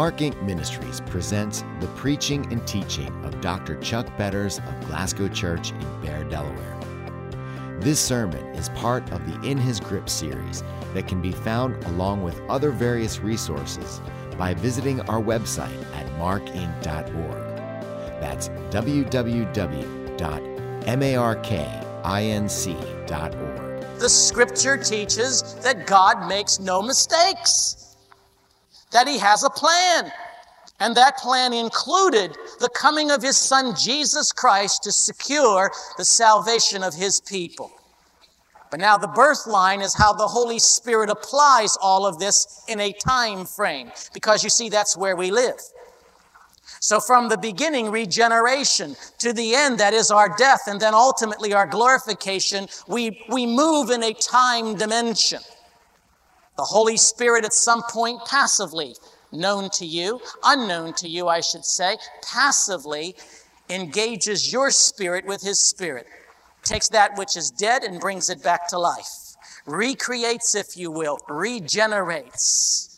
Mark Inc. Ministries presents the preaching and teaching of Dr. Chuck Betters of Glasgow Church in Bear, Delaware. This sermon is part of the In His Grip series that can be found along with other various resources by visiting our website at markinc.org. That's www.markinc.org. The scripture teaches that God makes no mistakes that he has a plan. And that plan included the coming of his son Jesus Christ to secure the salvation of his people. But now the birth line is how the Holy Spirit applies all of this in a time frame, because you see, that's where we live. So from the beginning, regeneration, to the end, that is our death, and then ultimately our glorification, we, we move in a time dimension. The Holy Spirit at some point passively, known to you, unknown to you, I should say, passively engages your spirit with his spirit, takes that which is dead and brings it back to life, recreates, if you will, regenerates.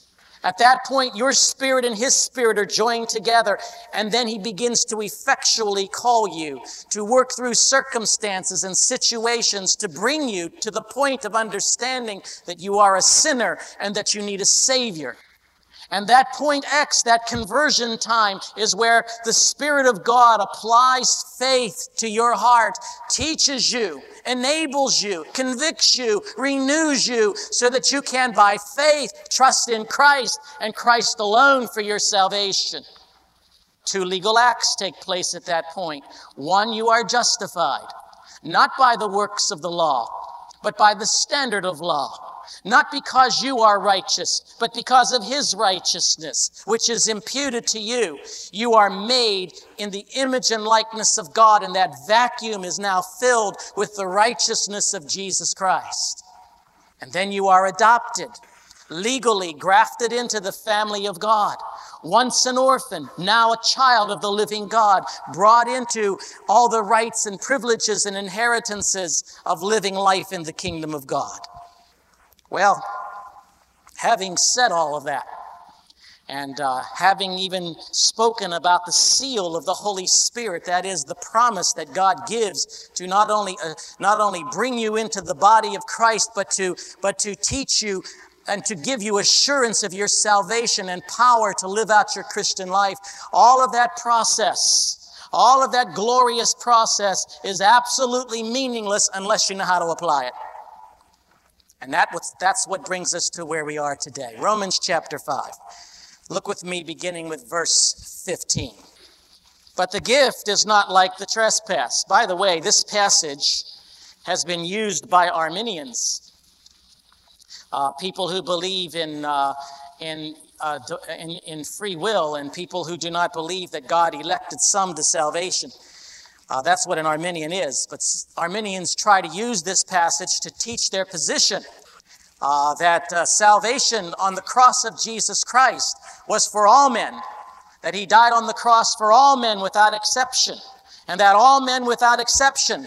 At that point, your spirit and his spirit are joined together, and then he begins to effectually call you to work through circumstances and situations to bring you to the point of understanding that you are a sinner and that you need a savior. And that point X, that conversion time, is where the Spirit of God applies faith to your heart, teaches you, enables you, convicts you, renews you, so that you can, by faith, trust in Christ and Christ alone for your salvation. Two legal acts take place at that point. One, you are justified, not by the works of the law, but by the standard of law not because you are righteous, but because of his righteousness, which is imputed to you. You are made in the image and likeness of God, and that vacuum is now filled with the righteousness of Jesus Christ. And then you are adopted, legally grafted into the family of God. Once an orphan, now a child of the living God, brought into all the rights and privileges and inheritances of living life in the kingdom of God. Well, having said all of that, and uh, having even spoken about the seal of the Holy Spirit, that is the promise that God gives to not only uh, not only bring you into the body of Christ, but to but to teach you and to give you assurance of your salvation and power to live out your Christian life. All of that process, all of that glorious process, is absolutely meaningless unless you know how to apply it. And that was, that's what brings us to where we are today. Romans chapter 5. Look with me beginning with verse 15. But the gift is not like the trespass. By the way, this passage has been used by Arminians, uh, people who believe in, uh, in, uh, in, in, free will, and people who do not believe that God elected some to salvation. Uh, that's what an Arminian is. But Arminians try to use this passage to teach their position uh, that uh, salvation on the cross of Jesus Christ was for all men, that he died on the cross for all men without exception, and that all men without exception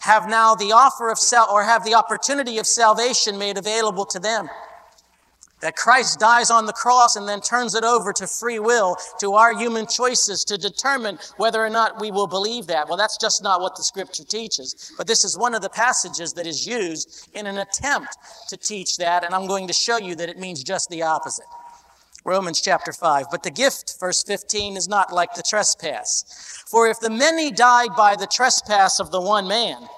have now the offer of sal- or have the opportunity of salvation made available to them that Christ dies on the cross and then turns it over to free will, to our human choices to determine whether or not we will believe that. Well, that's just not what the scripture teaches. But this is one of the passages that is used in an attempt to teach that, and I'm going to show you that it means just the opposite. Romans chapter 5. But the gift, verse 15, is not like the trespass. For if the many died by the trespass of the one man,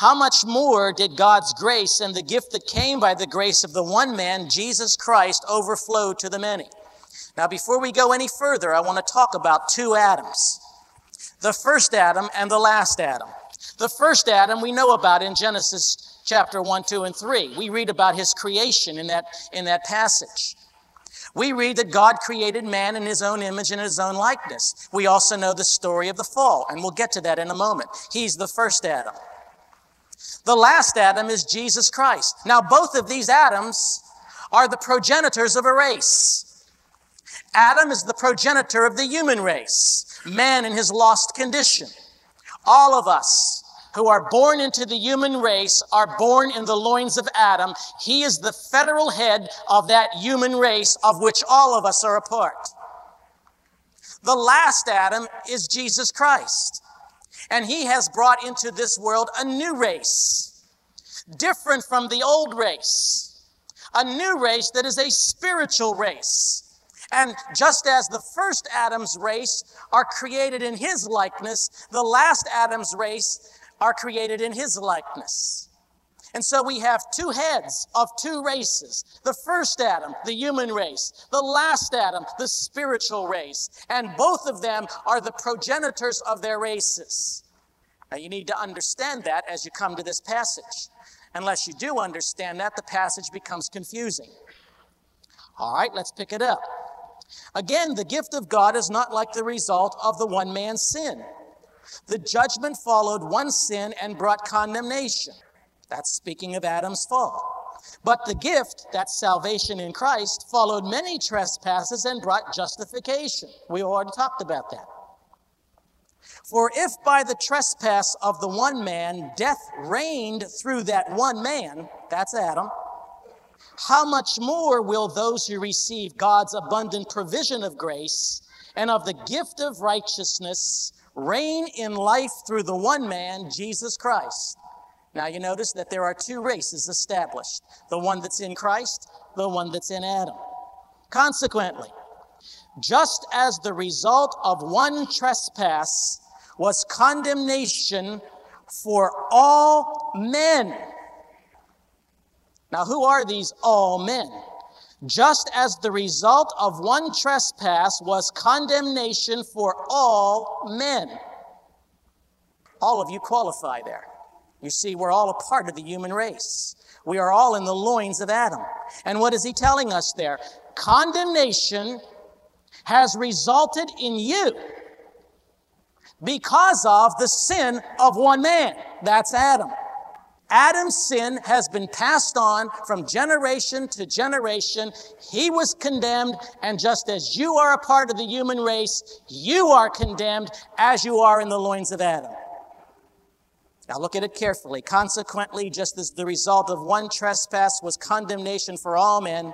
how much more did God's grace and the gift that came by the grace of the one man, Jesus Christ, overflow to the many? Now, before we go any further, I want to talk about two Adams the first Adam and the last Adam. The first Adam we know about in Genesis chapter 1, 2, and 3. We read about his creation in that, in that passage. We read that God created man in his own image and his own likeness. We also know the story of the fall, and we'll get to that in a moment. He's the first Adam. The last Adam is Jesus Christ. Now, both of these Adams are the progenitors of a race. Adam is the progenitor of the human race, man in his lost condition. All of us who are born into the human race are born in the loins of Adam. He is the federal head of that human race of which all of us are a part. The last Adam is Jesus Christ. And he has brought into this world a new race, different from the old race, a new race that is a spiritual race. And just as the first Adam's race are created in his likeness, the last Adam's race are created in his likeness. And so we have two heads of two races. The first Adam, the human race. The last Adam, the spiritual race. And both of them are the progenitors of their races. Now you need to understand that as you come to this passage. Unless you do understand that, the passage becomes confusing. All right, let's pick it up. Again, the gift of God is not like the result of the one man's sin. The judgment followed one sin and brought condemnation. That's speaking of Adam's fall. But the gift, that salvation in Christ, followed many trespasses and brought justification. We already talked about that. For if by the trespass of the one man death reigned through that one man, that's Adam, how much more will those who receive God's abundant provision of grace and of the gift of righteousness reign in life through the one man, Jesus Christ? Now you notice that there are two races established the one that's in Christ, the one that's in Adam. Consequently, just as the result of one trespass was condemnation for all men. Now, who are these all men? Just as the result of one trespass was condemnation for all men. All of you qualify there. You see, we're all a part of the human race. We are all in the loins of Adam. And what is he telling us there? Condemnation has resulted in you because of the sin of one man. That's Adam. Adam's sin has been passed on from generation to generation. He was condemned, and just as you are a part of the human race, you are condemned as you are in the loins of Adam. Now look at it carefully. Consequently, just as the result of one trespass was condemnation for all men,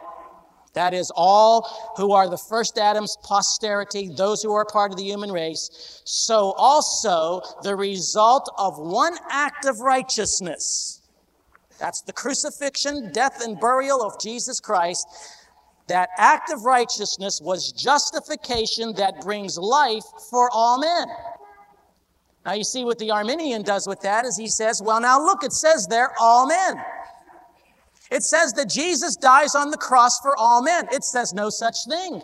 that is, all who are the first Adam's posterity, those who are part of the human race, so also the result of one act of righteousness. That's the crucifixion, death, and burial of Jesus Christ. That act of righteousness was justification that brings life for all men. Now, you see what the Arminian does with that is he says, well, now look, it says there, all men. It says that Jesus dies on the cross for all men. It says no such thing.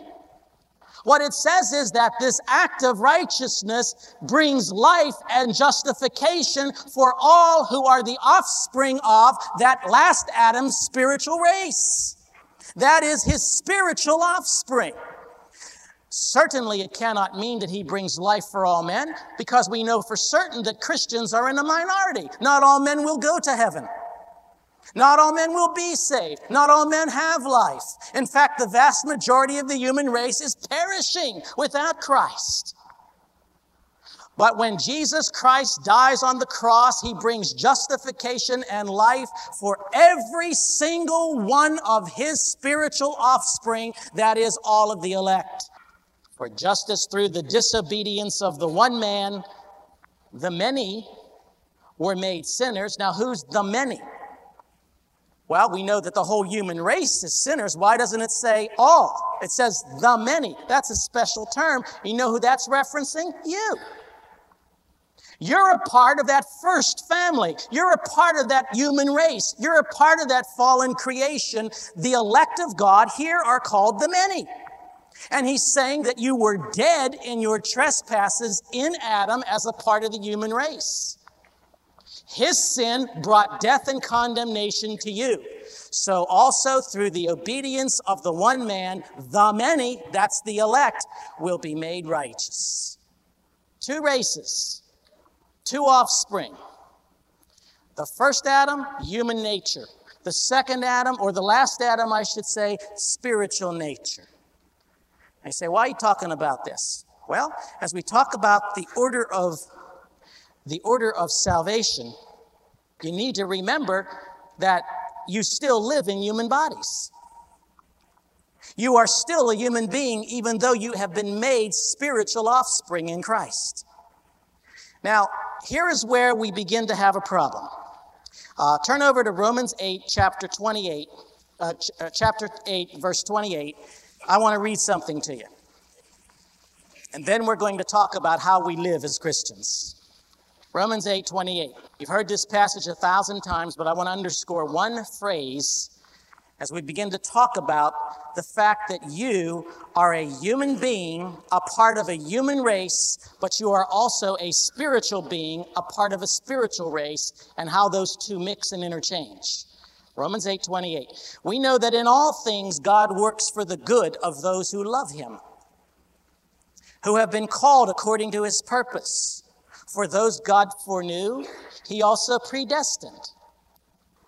What it says is that this act of righteousness brings life and justification for all who are the offspring of that last Adam's spiritual race. That is his spiritual offspring. Certainly, it cannot mean that he brings life for all men, because we know for certain that Christians are in a minority. Not all men will go to heaven. Not all men will be saved. Not all men have life. In fact, the vast majority of the human race is perishing without Christ. But when Jesus Christ dies on the cross, he brings justification and life for every single one of his spiritual offspring, that is, all of the elect. For just as through the disobedience of the one man, the many were made sinners. Now, who's the many? Well, we know that the whole human race is sinners. Why doesn't it say all? It says the many. That's a special term. You know who that's referencing? You. You're a part of that first family. You're a part of that human race. You're a part of that fallen creation. The elect of God here are called the many. And he's saying that you were dead in your trespasses in Adam as a part of the human race. His sin brought death and condemnation to you. So also through the obedience of the one man, the many, that's the elect, will be made righteous. Two races, two offspring. The first Adam, human nature. The second Adam, or the last Adam, I should say, spiritual nature. I say, why are you talking about this? Well, as we talk about the order of the order of salvation, you need to remember that you still live in human bodies. You are still a human being, even though you have been made spiritual offspring in Christ. Now, here is where we begin to have a problem. Uh, turn over to Romans 8, chapter 28, uh, ch- uh, chapter 8, verse 28. I want to read something to you. And then we're going to talk about how we live as Christians. Romans 8, 28. You've heard this passage a thousand times, but I want to underscore one phrase as we begin to talk about the fact that you are a human being, a part of a human race, but you are also a spiritual being, a part of a spiritual race, and how those two mix and interchange. Romans 8 28. We know that in all things God works for the good of those who love him, who have been called according to his purpose. For those God foreknew, he also predestined.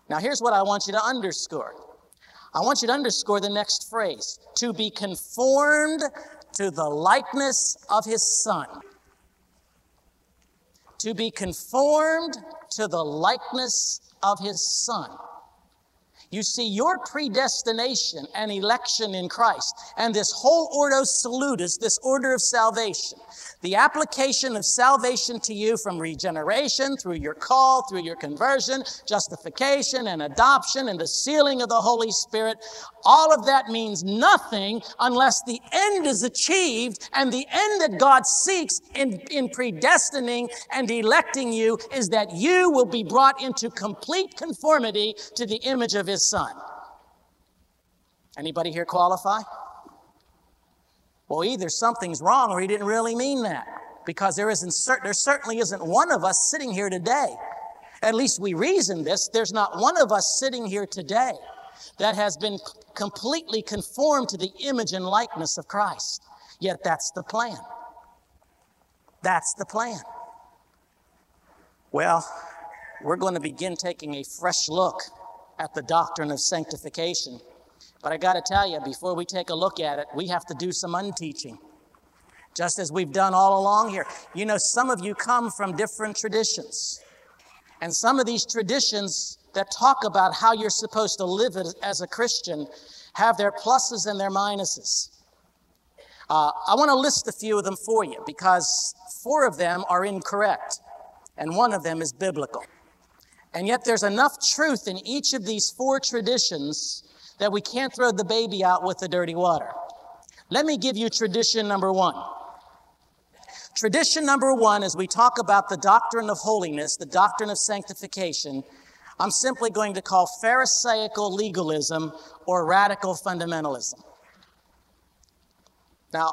Now, here's what I want you to underscore I want you to underscore the next phrase to be conformed to the likeness of his son. To be conformed to the likeness of his son. You see, your predestination and election in Christ and this whole ordo salutis, this order of salvation, the application of salvation to you from regeneration through your call, through your conversion, justification and adoption and the sealing of the Holy Spirit, all of that means nothing unless the end is achieved and the end that God seeks in, in predestining and electing you is that you will be brought into complete conformity to the image of his son. Anybody here qualify? Well, either something's wrong or he didn't really mean that. Because there isn't there certainly isn't one of us sitting here today. At least we reason this. There's not one of us sitting here today that has been completely conformed to the image and likeness of Christ. Yet that's the plan. That's the plan. Well, we're going to begin taking a fresh look at the doctrine of sanctification but I got to tell you, before we take a look at it, we have to do some unteaching, just as we've done all along here. You know, some of you come from different traditions. And some of these traditions that talk about how you're supposed to live as a Christian have their pluses and their minuses. Uh, I want to list a few of them for you because four of them are incorrect and one of them is biblical. And yet there's enough truth in each of these four traditions that we can't throw the baby out with the dirty water. Let me give you tradition number one. Tradition number one, as we talk about the doctrine of holiness, the doctrine of sanctification, I'm simply going to call Pharisaical legalism or radical fundamentalism. Now,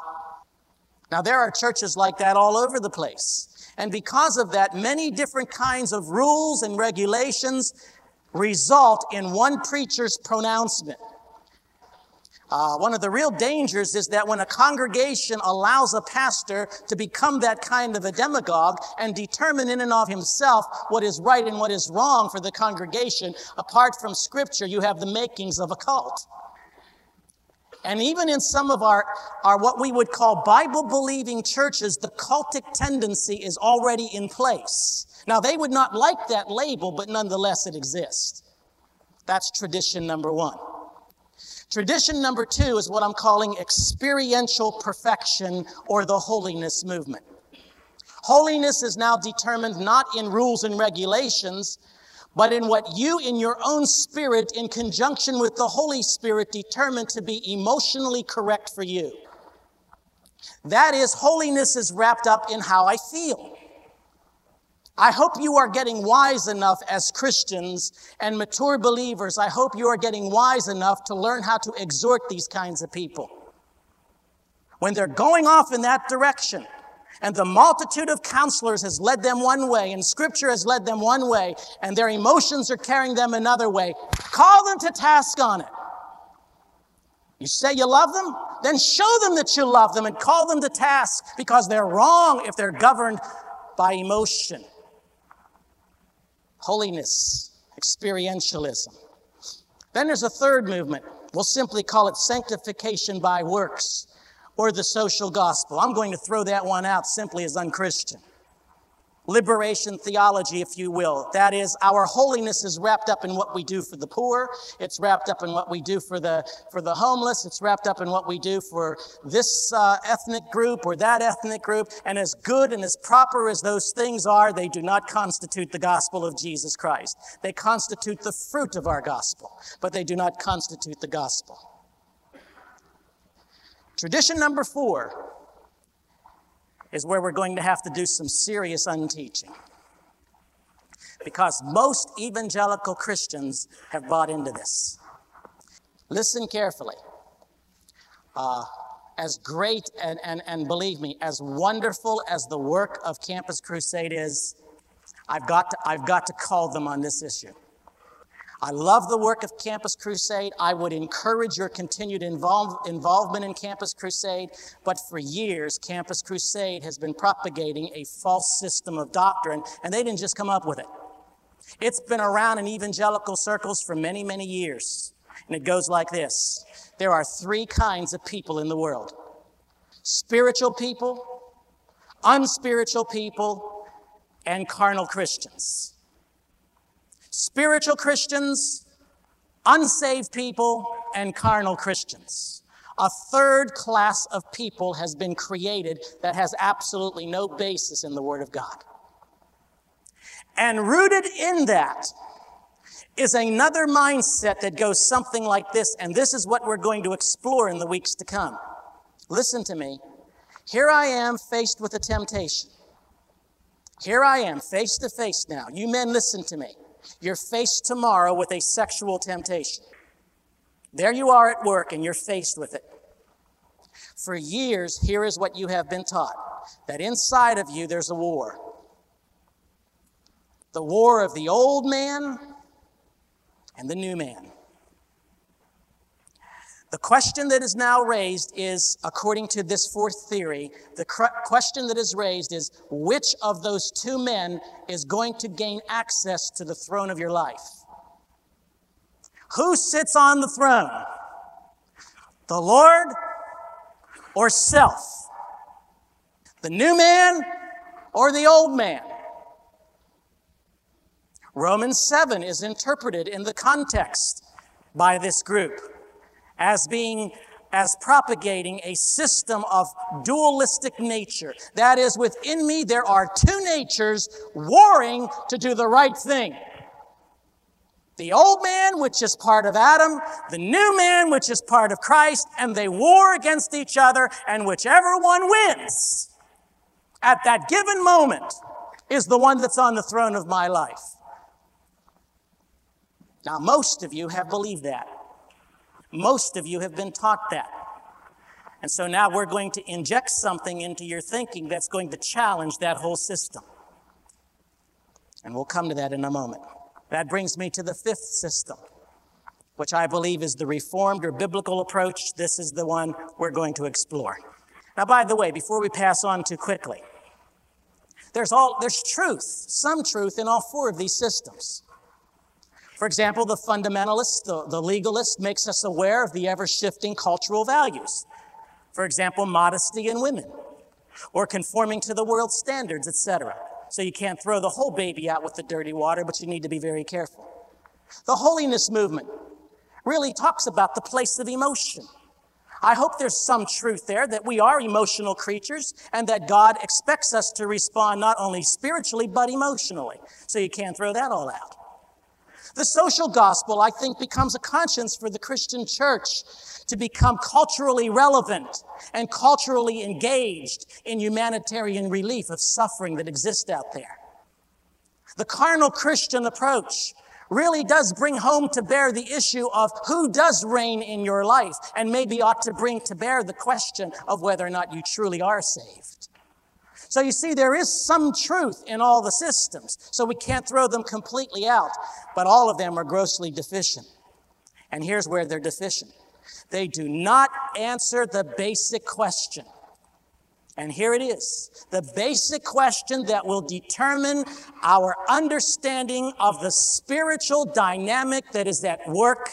now there are churches like that all over the place. And because of that, many different kinds of rules and regulations result in one preacher's pronouncement. Uh, one of the real dangers is that when a congregation allows a pastor to become that kind of a demagogue and determine in and of himself what is right and what is wrong for the congregation, apart from scripture, you have the makings of a cult. And even in some of our, our what we would call Bible believing churches, the cultic tendency is already in place. Now, they would not like that label, but nonetheless, it exists. That's tradition number one. Tradition number two is what I'm calling experiential perfection or the holiness movement. Holiness is now determined not in rules and regulations, but in what you, in your own spirit, in conjunction with the Holy Spirit, determine to be emotionally correct for you. That is, holiness is wrapped up in how I feel. I hope you are getting wise enough as Christians and mature believers. I hope you are getting wise enough to learn how to exhort these kinds of people. When they're going off in that direction, and the multitude of counselors has led them one way, and scripture has led them one way, and their emotions are carrying them another way, call them to task on it. You say you love them? Then show them that you love them and call them to task because they're wrong if they're governed by emotion holiness, experientialism. Then there's a third movement. We'll simply call it sanctification by works or the social gospel. I'm going to throw that one out simply as unchristian. liberation theology, if you will. That is, our holiness is wrapped up in what we do for the poor. It's wrapped up in what we do for the, for the homeless. It's wrapped up in what we do for this uh, ethnic group or that ethnic group. And as good and as proper as those things are, they do not constitute the gospel of Jesus Christ. They constitute the fruit of our gospel, but they do not constitute the gospel. Tradition number four is where we're going to have to do some serious unteaching. Because most evangelical Christians have bought into this. Listen carefully. Uh, as great and, and, and believe me, as wonderful as the work of Campus Crusade is, I've got to, I've got to call them on this issue. I love the work of Campus Crusade. I would encourage your continued involve, involvement in Campus Crusade. But for years, Campus Crusade has been propagating a false system of doctrine, and they didn't just come up with it. It's been around in evangelical circles for many, many years. And it goes like this There are three kinds of people in the world spiritual people, unspiritual people, and carnal Christians spiritual Christians, unsaved people, and carnal Christians. A third class of people has been created that has absolutely no basis in the Word of God. And rooted in that is another mindset that goes something like this, and this is what we're going to explore in the weeks to come. Listen to me. Here I am faced with a temptation. Here I am face to face now. You men, listen to me. You're faced tomorrow with a sexual temptation. There you are at work and you're faced with it. For years, here is what you have been taught that inside of you there's a war. The war of the old man and the new man. The question that is now raised is, according to this fourth theory, the question that is raised is which of those two men is going to gain access to the throne of your life? Who sits on the throne? The Lord or self? The new man or the old man? Romans 7 is interpreted in the context by this group as being as propagating a system of dualistic nature. That is, within me, there are two natures warring to do the right thing. The old man, which is part of Adam, the new man, which is part of Christ, and they war against each other, and whichever one wins at that given moment is the one that's on the throne of my life. Now, most of you have believed that. Most of you have been taught that. And so now we're going to inject something into your thinking that's going to challenge that whole system. And we'll come to that in a moment. That brings me to the fifth system, which I believe is the reformed or biblical approach. This is the one we're going to explore. Now, by the way, before we pass on too quickly, there's all there's truth, some truth in all four of these systems. For example, the fundamentalist, the, the legalist, makes us aware of the ever shifting cultural values. For example, modesty in women, or conforming to the world standards, etc. So you can't throw the whole baby out with the dirty water, but you need to be very careful. The holiness movement really talks about the place of emotion. I hope there's some truth there that we are emotional creatures and that God expects us to respond not only spiritually, but emotionally. So you can't throw that all out. The social gospel, I think, becomes a conscience for the Christian church to become culturally relevant and culturally engaged in humanitarian relief of suffering that exists out there. The carnal Christian approach really does bring home to bear the issue of who does reign in your life and maybe ought to bring to bear the question of whether or not you truly are saved. So you see, there is some truth in all the systems. So we can't throw them completely out, but all of them are grossly deficient. And here's where they're deficient. They do not answer the basic question. And here it is the basic question that will determine our understanding of the spiritual dynamic that is at work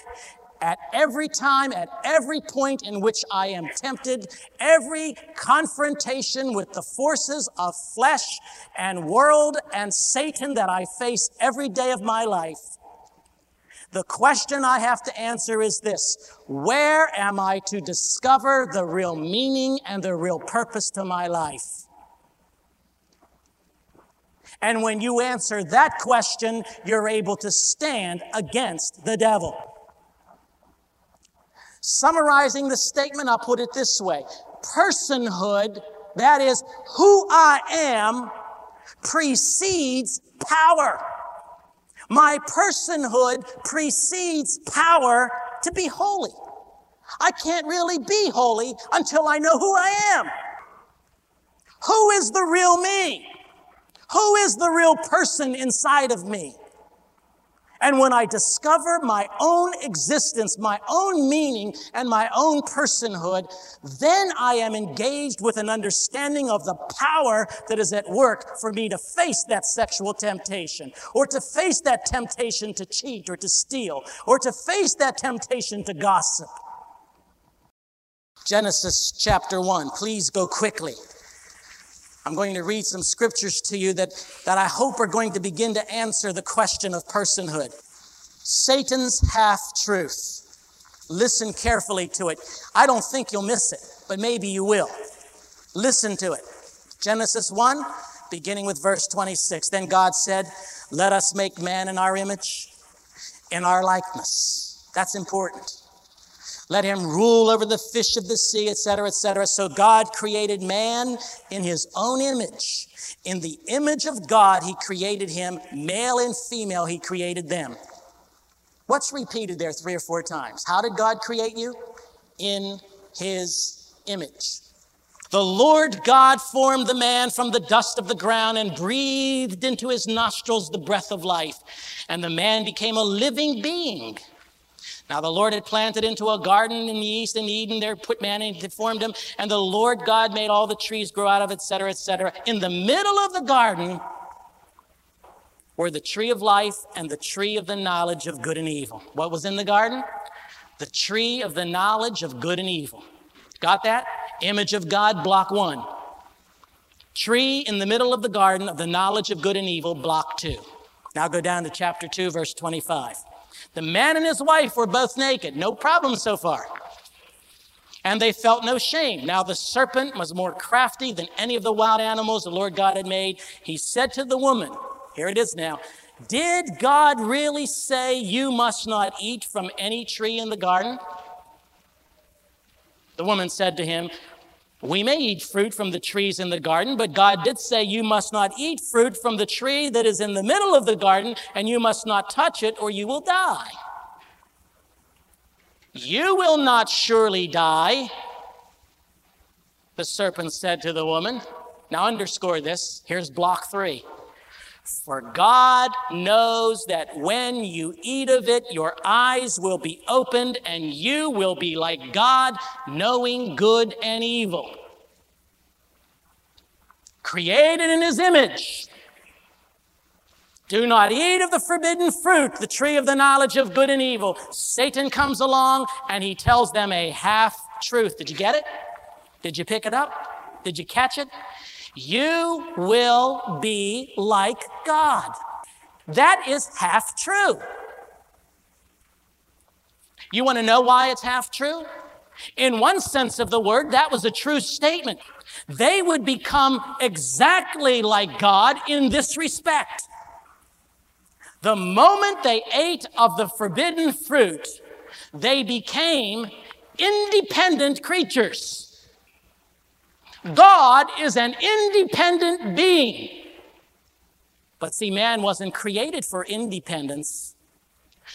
at every time, at every point in which I am tempted, every confrontation with the forces of flesh and world and Satan that I face every day of my life, the question I have to answer is this Where am I to discover the real meaning and the real purpose to my life? And when you answer that question, you're able to stand against the devil. Summarizing the statement, I'll put it this way personhood, that is, who I am, precedes power. My personhood precedes power to be holy. I can't really be holy until I know who I am. Who is the real me? Who is the real person inside of me? And when I discover my own existence, my own meaning, and my own personhood, then I am engaged with an understanding of the power that is at work for me to face that sexual temptation, or to face that temptation to cheat or to steal, or to face that temptation to gossip. Genesis chapter 1. Please go quickly. I'm going to read some scriptures to you that, that I hope are going to begin to answer the question of personhood. Satan's half truth. Listen carefully to it. I don't think you'll miss it, but maybe you will. Listen to it. Genesis 1, beginning with verse 26. Then God said, Let us make man in our image, in our likeness. That's important. Let him rule over the fish of the sea, etc., etc. So God created man in his own image. In the image of God, he created him, male and female, he created them. What's repeated there three or four times? How did God create you? In his image. The Lord God formed the man from the dust of the ground and breathed into his nostrils the breath of life. And the man became a living being. Now the Lord had planted into a garden in the east in Eden. There put man and formed him. And the Lord God made all the trees grow out of, etc., etc. In the middle of the garden were the tree of life and the tree of the knowledge of good and evil. What was in the garden? The tree of the knowledge of good and evil. Got that? Image of God, block one. Tree in the middle of the garden of the knowledge of good and evil, block two. Now go down to chapter 2, verse 25. The man and his wife were both naked. No problem so far. And they felt no shame. Now the serpent was more crafty than any of the wild animals the Lord God had made. He said to the woman, here it is now, did God really say you must not eat from any tree in the garden? The woman said to him, we may eat fruit from the trees in the garden, but God did say you must not eat fruit from the tree that is in the middle of the garden, and you must not touch it, or you will die. You will not surely die, the serpent said to the woman. Now, underscore this. Here's block three. For God knows that when you eat of it, your eyes will be opened and you will be like God, knowing good and evil. Created in his image. Do not eat of the forbidden fruit, the tree of the knowledge of good and evil. Satan comes along and he tells them a half truth. Did you get it? Did you pick it up? Did you catch it? You will be like God. That is half true. You want to know why it's half true? In one sense of the word, that was a true statement. They would become exactly like God in this respect. The moment they ate of the forbidden fruit, they became independent creatures. God is an independent being. But see, man wasn't created for independence.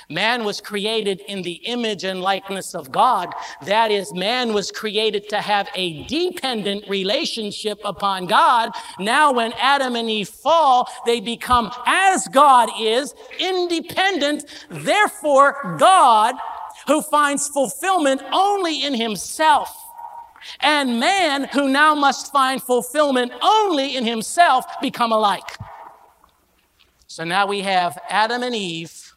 Man was created in the image and likeness of God. That is, man was created to have a dependent relationship upon God. Now, when Adam and Eve fall, they become, as God is, independent. Therefore, God, who finds fulfillment only in himself, and man, who now must find fulfillment only in himself, become alike. So now we have Adam and Eve,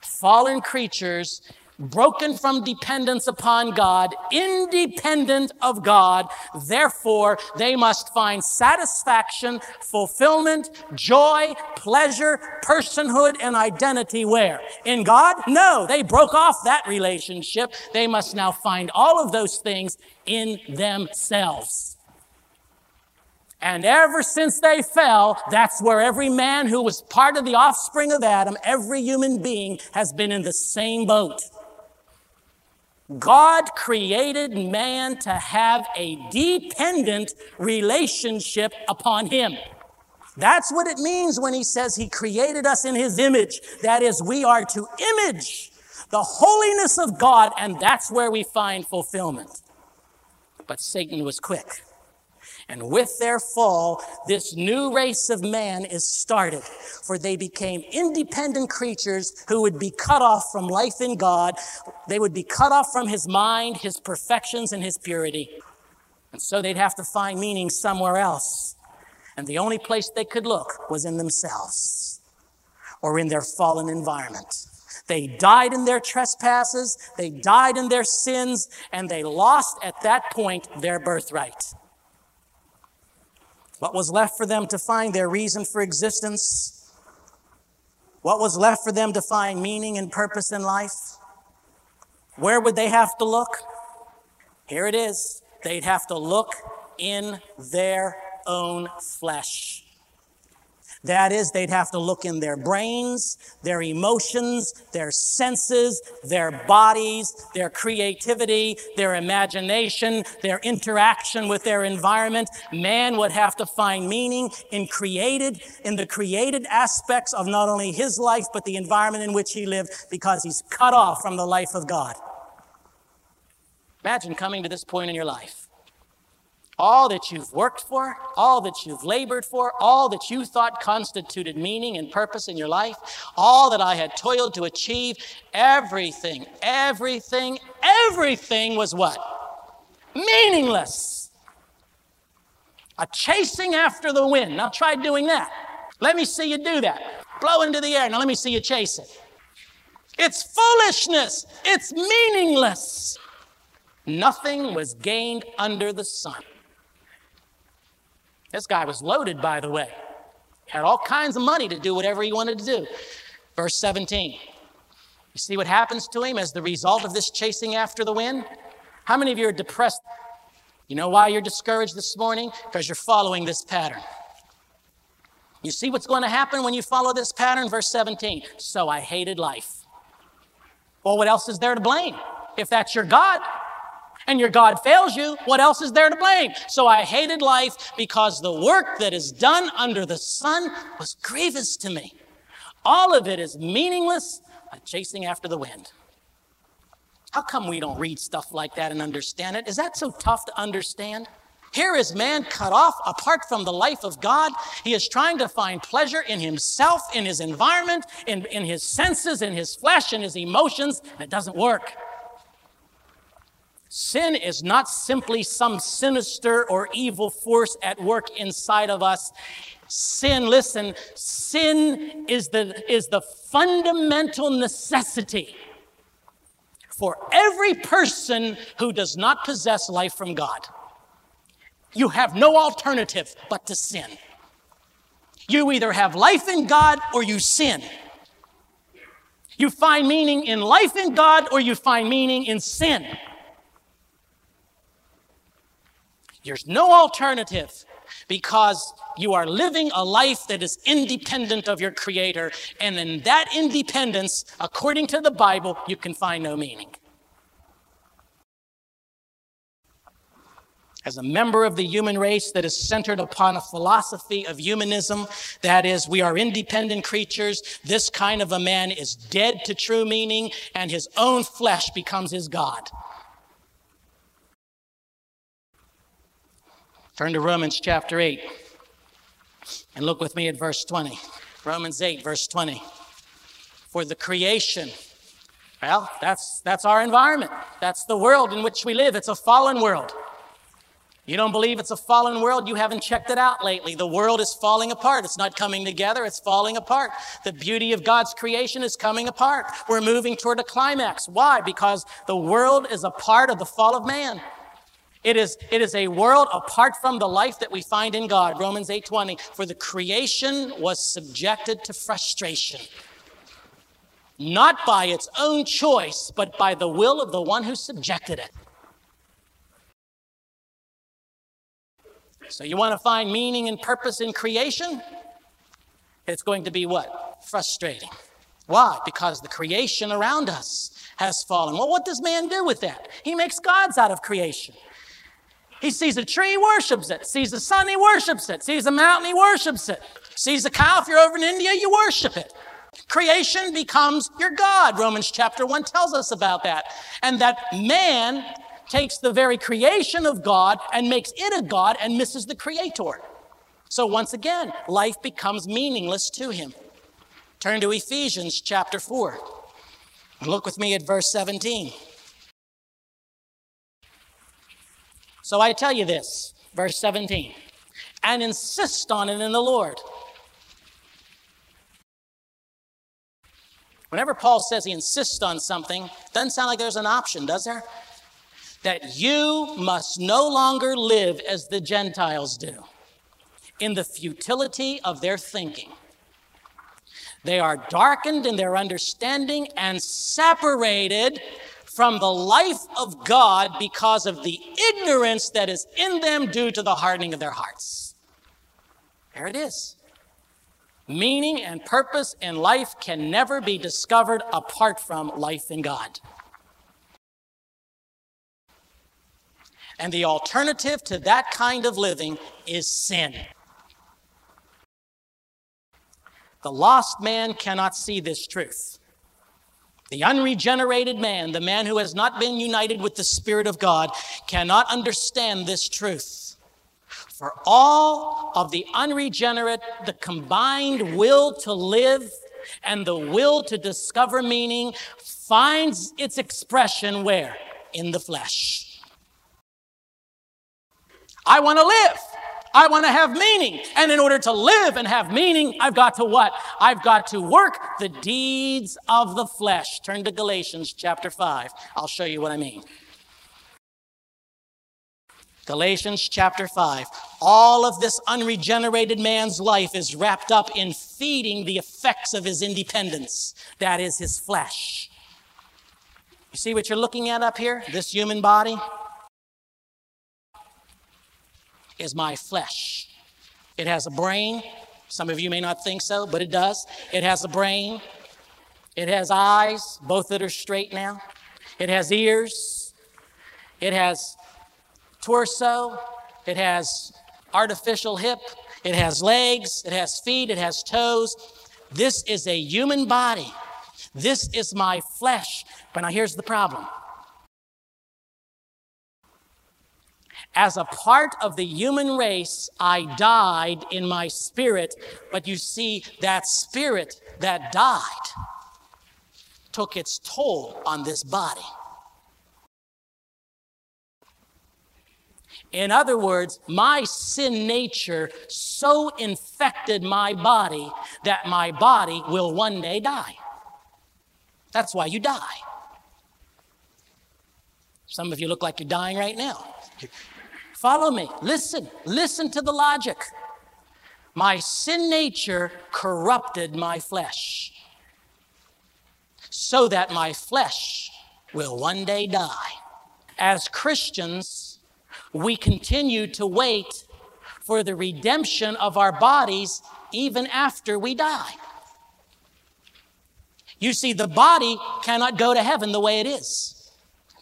fallen creatures, broken from dependence upon God, independent of God. Therefore, they must find satisfaction, fulfillment, joy, pleasure, personhood, and identity where? In God? No, they broke off that relationship. They must now find all of those things in themselves. And ever since they fell, that's where every man who was part of the offspring of Adam, every human being has been in the same boat. God created man to have a dependent relationship upon him. That's what it means when he says he created us in his image. That is, we are to image the holiness of God, and that's where we find fulfillment. But Satan was quick. And with their fall, this new race of man is started, for they became independent creatures who would be cut off from life in God. They would be cut off from his mind, his perfections, and his purity. And so they'd have to find meaning somewhere else. And the only place they could look was in themselves or in their fallen environment. They died in their trespasses, they died in their sins, and they lost at that point their birthright. What was left for them to find their reason for existence? What was left for them to find meaning and purpose in life? Where would they have to look? Here it is. They'd have to look in their own flesh. That is, they'd have to look in their brains, their emotions, their senses, their bodies, their creativity, their imagination, their interaction with their environment. Man would have to find meaning in created, in the created aspects of not only his life, but the environment in which he lived because he's cut off from the life of God. Imagine coming to this point in your life all that you've worked for, all that you've labored for, all that you thought constituted meaning and purpose in your life, all that I had toiled to achieve, everything, everything, everything was what? Meaningless. A chasing after the wind. Now try doing that. Let me see you do that. Blow into the air. Now let me see you chase it. It's foolishness. It's meaningless. Nothing was gained under the sun. This guy was loaded, by the way. Had all kinds of money to do whatever he wanted to do. Verse 17. You see what happens to him as the result of this chasing after the wind? How many of you are depressed? You know why you're discouraged this morning? Because you're following this pattern. You see what's going to happen when you follow this pattern? Verse 17. So I hated life. Well, what else is there to blame? If that's your God, and your God fails you, what else is there to blame? So I hated life because the work that is done under the sun was grievous to me. All of it is meaningless, chasing after the wind. How come we don't read stuff like that and understand it? Is that so tough to understand? Here is man cut off apart from the life of God. He is trying to find pleasure in himself, in his environment, in, in his senses, in his flesh, in his emotions, and it doesn't work. Sin is not simply some sinister or evil force at work inside of us. Sin, listen, sin is the, is the fundamental necessity for every person who does not possess life from God. You have no alternative but to sin. You either have life in God or you sin. You find meaning in life in God or you find meaning in sin. There's no alternative because you are living a life that is independent of your Creator. And in that independence, according to the Bible, you can find no meaning. As a member of the human race that is centered upon a philosophy of humanism, that is, we are independent creatures, this kind of a man is dead to true meaning, and his own flesh becomes his God. Turn to Romans chapter 8 and look with me at verse 20. Romans 8, verse 20. For the creation, well, that's, that's our environment. That's the world in which we live. It's a fallen world. You don't believe it's a fallen world? You haven't checked it out lately. The world is falling apart. It's not coming together. It's falling apart. The beauty of God's creation is coming apart. We're moving toward a climax. Why? Because the world is a part of the fall of man. It is, it is a world apart from the life that we find in God. Romans 8:20. For the creation was subjected to frustration. Not by its own choice, but by the will of the one who subjected it. So you want to find meaning and purpose in creation? It's going to be what? Frustrating. Why? Because the creation around us has fallen. Well, what does man do with that? He makes gods out of creation. He sees a tree, worships it. Sees the sun, he worships it. Sees a mountain, he worships it. Sees a cow, if you're over in India, you worship it. Creation becomes your God. Romans chapter 1 tells us about that. And that man takes the very creation of God and makes it a God and misses the creator. So once again, life becomes meaningless to him. Turn to Ephesians chapter 4. Look with me at verse 17. So I tell you this, verse 17, and insist on it in the Lord. Whenever Paul says he insists on something, doesn't sound like there's an option, does there? that you must no longer live as the Gentiles do, in the futility of their thinking. They are darkened in their understanding and separated from the life of God because of the ignorance that is in them due to the hardening of their hearts. There it is. Meaning and purpose in life can never be discovered apart from life in God. And the alternative to that kind of living is sin. The lost man cannot see this truth. The unregenerated man, the man who has not been united with the Spirit of God, cannot understand this truth. For all of the unregenerate, the combined will to live and the will to discover meaning finds its expression where? In the flesh. I want to live. I want to have meaning. And in order to live and have meaning, I've got to what? I've got to work the deeds of the flesh. Turn to Galatians chapter 5. I'll show you what I mean. Galatians chapter 5. All of this unregenerated man's life is wrapped up in feeding the effects of his independence. That is his flesh. You see what you're looking at up here? This human body? Is my flesh. It has a brain. Some of you may not think so, but it does. It has a brain. It has eyes, both that are straight now. It has ears. It has torso. It has artificial hip. It has legs. It has feet. It has toes. This is a human body. This is my flesh. But now here's the problem As a part of the human race, I died in my spirit, but you see, that spirit that died took its toll on this body. In other words, my sin nature so infected my body that my body will one day die. That's why you die. Some of you look like you're dying right now. Follow me. Listen. Listen to the logic. My sin nature corrupted my flesh so that my flesh will one day die. As Christians, we continue to wait for the redemption of our bodies even after we die. You see, the body cannot go to heaven the way it is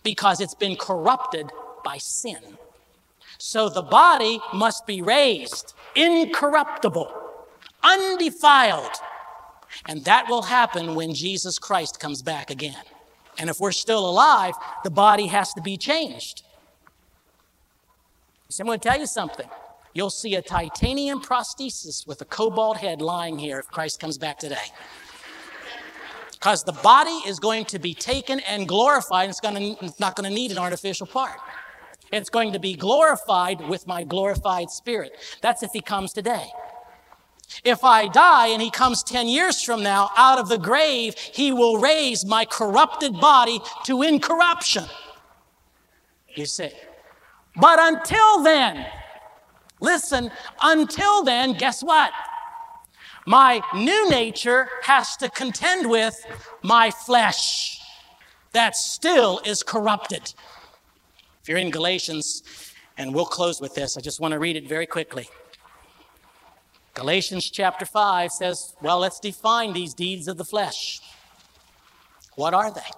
because it's been corrupted by sin. So the body must be raised incorruptible, undefiled. And that will happen when Jesus Christ comes back again. And if we're still alive, the body has to be changed. So I'm going to tell you something. You'll see a titanium prosthesis with a cobalt head lying here if Christ comes back today. Because the body is going to be taken and glorified, and it's, going to, it's not going to need an artificial part. It's going to be glorified with my glorified spirit. That's if he comes today. If I die and he comes 10 years from now out of the grave, he will raise my corrupted body to incorruption. You see. But until then, listen, until then, guess what? My new nature has to contend with my flesh that still is corrupted. If you're in Galatians, and we'll close with this, I just want to read it very quickly. Galatians chapter 5 says, well, let's define these deeds of the flesh. What are they?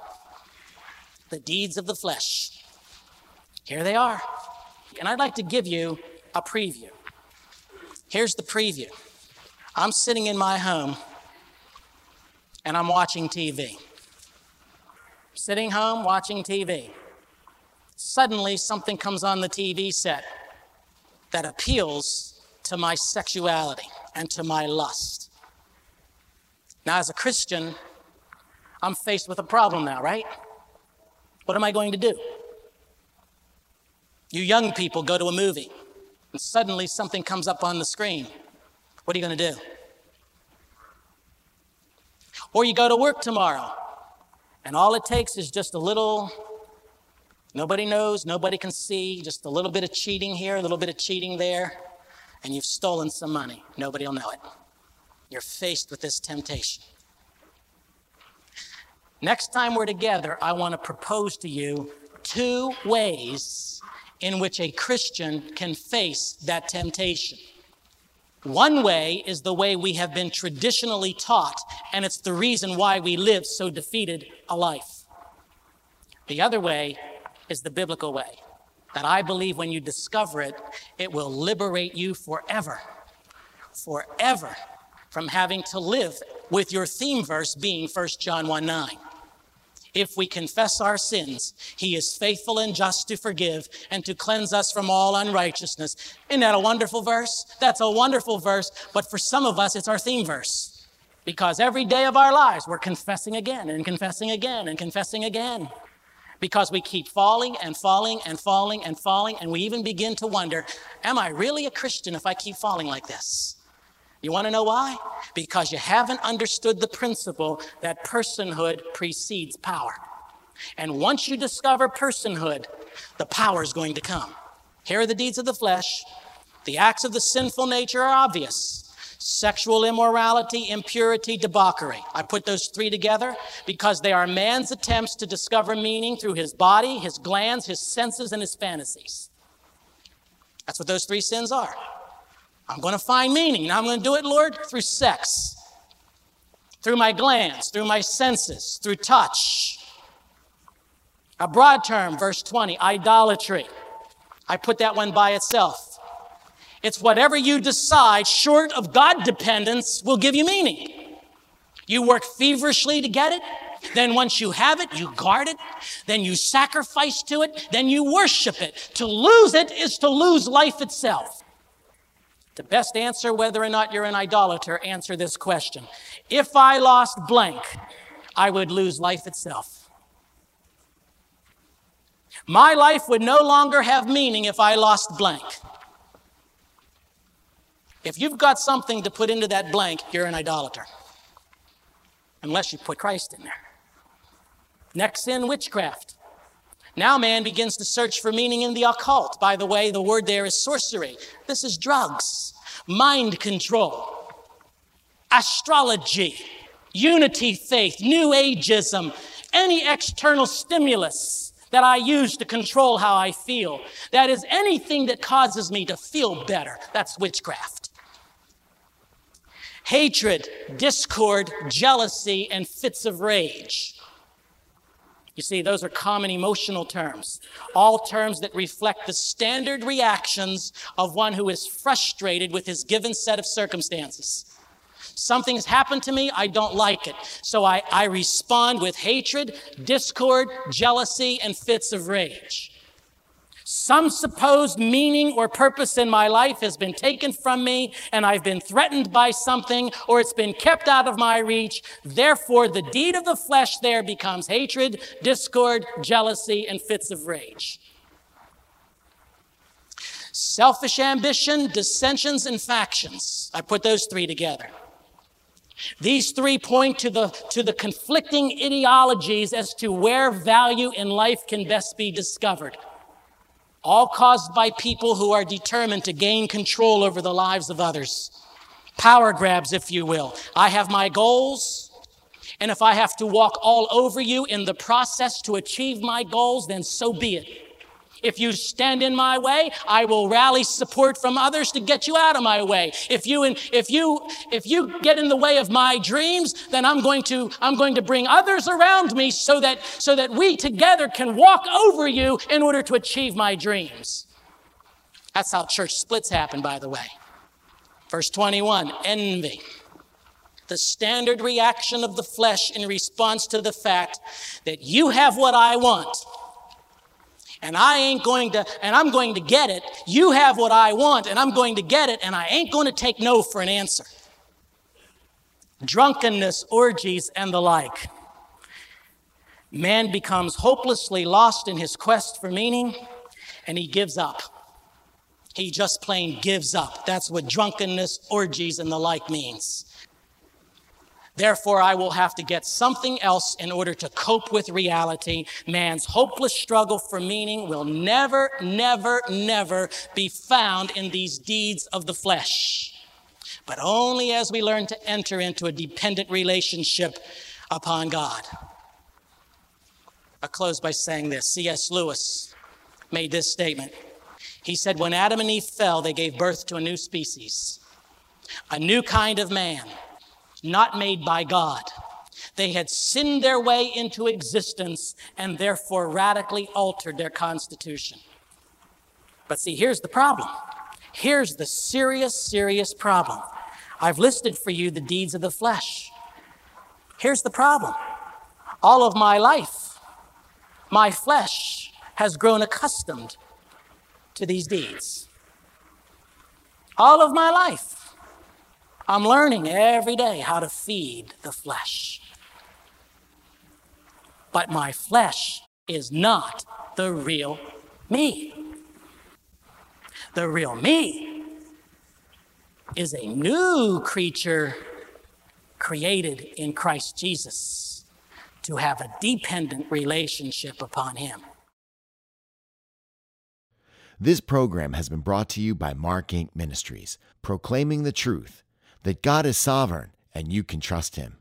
The deeds of the flesh. Here they are. And I'd like to give you a preview. Here's the preview I'm sitting in my home and I'm watching TV. Sitting home watching TV. Suddenly, something comes on the TV set that appeals to my sexuality and to my lust. Now, as a Christian, I'm faced with a problem now, right? What am I going to do? You young people go to a movie, and suddenly something comes up on the screen. What are you going to do? Or you go to work tomorrow, and all it takes is just a little, nobody knows, nobody can see, just a little bit of cheating here, a little bit of cheating there and you've stolen some money. Nobody will know it. You're faced with this temptation. Next time we're together, I want to propose to you two ways in which a Christian can face that temptation. One way is the way we have been traditionally taught, and it's the reason why we live so defeated a life. The other way is the biblical way that I believe when you discover it, it will liberate you forever, forever from having to live with your theme verse being 1 John 1 9. If we confess our sins, he is faithful and just to forgive and to cleanse us from all unrighteousness. Isn't that a wonderful verse? That's a wonderful verse, but for some of us, it's our theme verse. Because every day of our lives, we're confessing again and confessing again and confessing again because we keep falling and falling and falling and falling, and we even begin to wonder, am I really a Christian if I keep falling like this? You want to know why? Because you haven't understood the principle that personhood precedes power. And once you discover personhood, the power is going to come. Here are the deeds of the flesh. The acts of the sinful nature are obvious sexual immorality, impurity, debauchery. I put those three together because they are man's attempts to discover meaning through his body, his glands, his senses, and his fantasies. That's what those three sins are. I'm going to find meaning. Now I'm going to do it, Lord, through sex, through my glands, through my senses, through touch. A broad term, verse 20, idolatry. I put that one by itself. It's whatever you decide, short of God dependence, will give you meaning. You work feverishly to get it. Then once you have it, you guard it. Then you sacrifice to it. Then you worship it. To lose it is to lose life itself. To best answer whether or not you're an idolater, answer this question. If I lost blank, I would lose life itself. My life would no longer have meaning if I lost blank. If you've got something to put into that blank, you're an idolater. Unless you put Christ in there. Next sin, witchcraft. Now man begins to search for meaning in the occult. By the way, the word there is sorcery. This is drugs, mind control, astrology, unity faith, new ageism, any external stimulus that I use to control how I feel. That is anything that causes me to feel better. That's witchcraft hatred, discord, jealousy, and fits of rage. You see, those are common emotional terms, all terms that reflect the standard reactions of one who is frustrated with his given set of circumstances. Something's happened to me, I don't like it. So I, I respond with hatred, discord, jealousy, and fits of rage. Some supposed meaning or purpose in my life has been taken from me, and I've been threatened by something, or it's been kept out of my reach. Therefore, the deed of the flesh there becomes hatred, discord, jealousy, and fits of rage. selfish ambition, dissensions, and factions. I put those three together. These three point to the, to the conflicting ideologies as to where value in life can best be discovered. All caused by people who are determined to gain control over the lives of others. Power grabs, if you will. I have my goals, and if I have to walk all over you in the process to achieve my goals, then so be it. If you stand in my way, I will rally support from others to get you out of my way. If you if you if you get in the way of my dreams, then I'm going to I'm going to bring others around me so that so that we together can walk over you in order to achieve my dreams. That's how church splits happen, by the way. Verse 21, envy. The standard reaction of the flesh in response to the fact that you have what I want and I ain't going to, and I'm going to get it. You have what I want, and I'm going to get it, and I ain't going to take no for an answer. Drunkenness, orgies, and the like. Man becomes hopelessly lost in his quest for meaning, and he gives up. He just plain gives up. That's what drunkenness, orgies, and the like means. Therefore, I will have to get something else in order to cope with reality. Man's hopeless struggle for meaning will never, never, never be found in these deeds of the flesh, but only as we learn to enter into a dependent relationship upon God. I close by saying this C.S. Lewis made this statement. He said, When Adam and Eve fell, they gave birth to a new species, a new kind of man not made by God. They had sinned their way into existence and therefore radically altered their constitution. But see, here's the problem. Here's the serious, serious problem. I've listed for you the deeds of the flesh. Here's the problem. All of my life, my flesh has grown accustomed to these deeds. All of my life. I'm learning every day how to feed the flesh. But my flesh is not the real me. The real me is a new creature created in Christ Jesus to have a dependent relationship upon Him. This program has been brought to you by Mark Inc. Ministries, proclaiming the truth that God is sovereign and you can trust Him.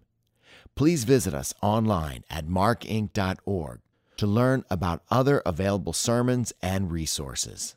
Please visit us online at markinc.org to learn about other available sermons and resources.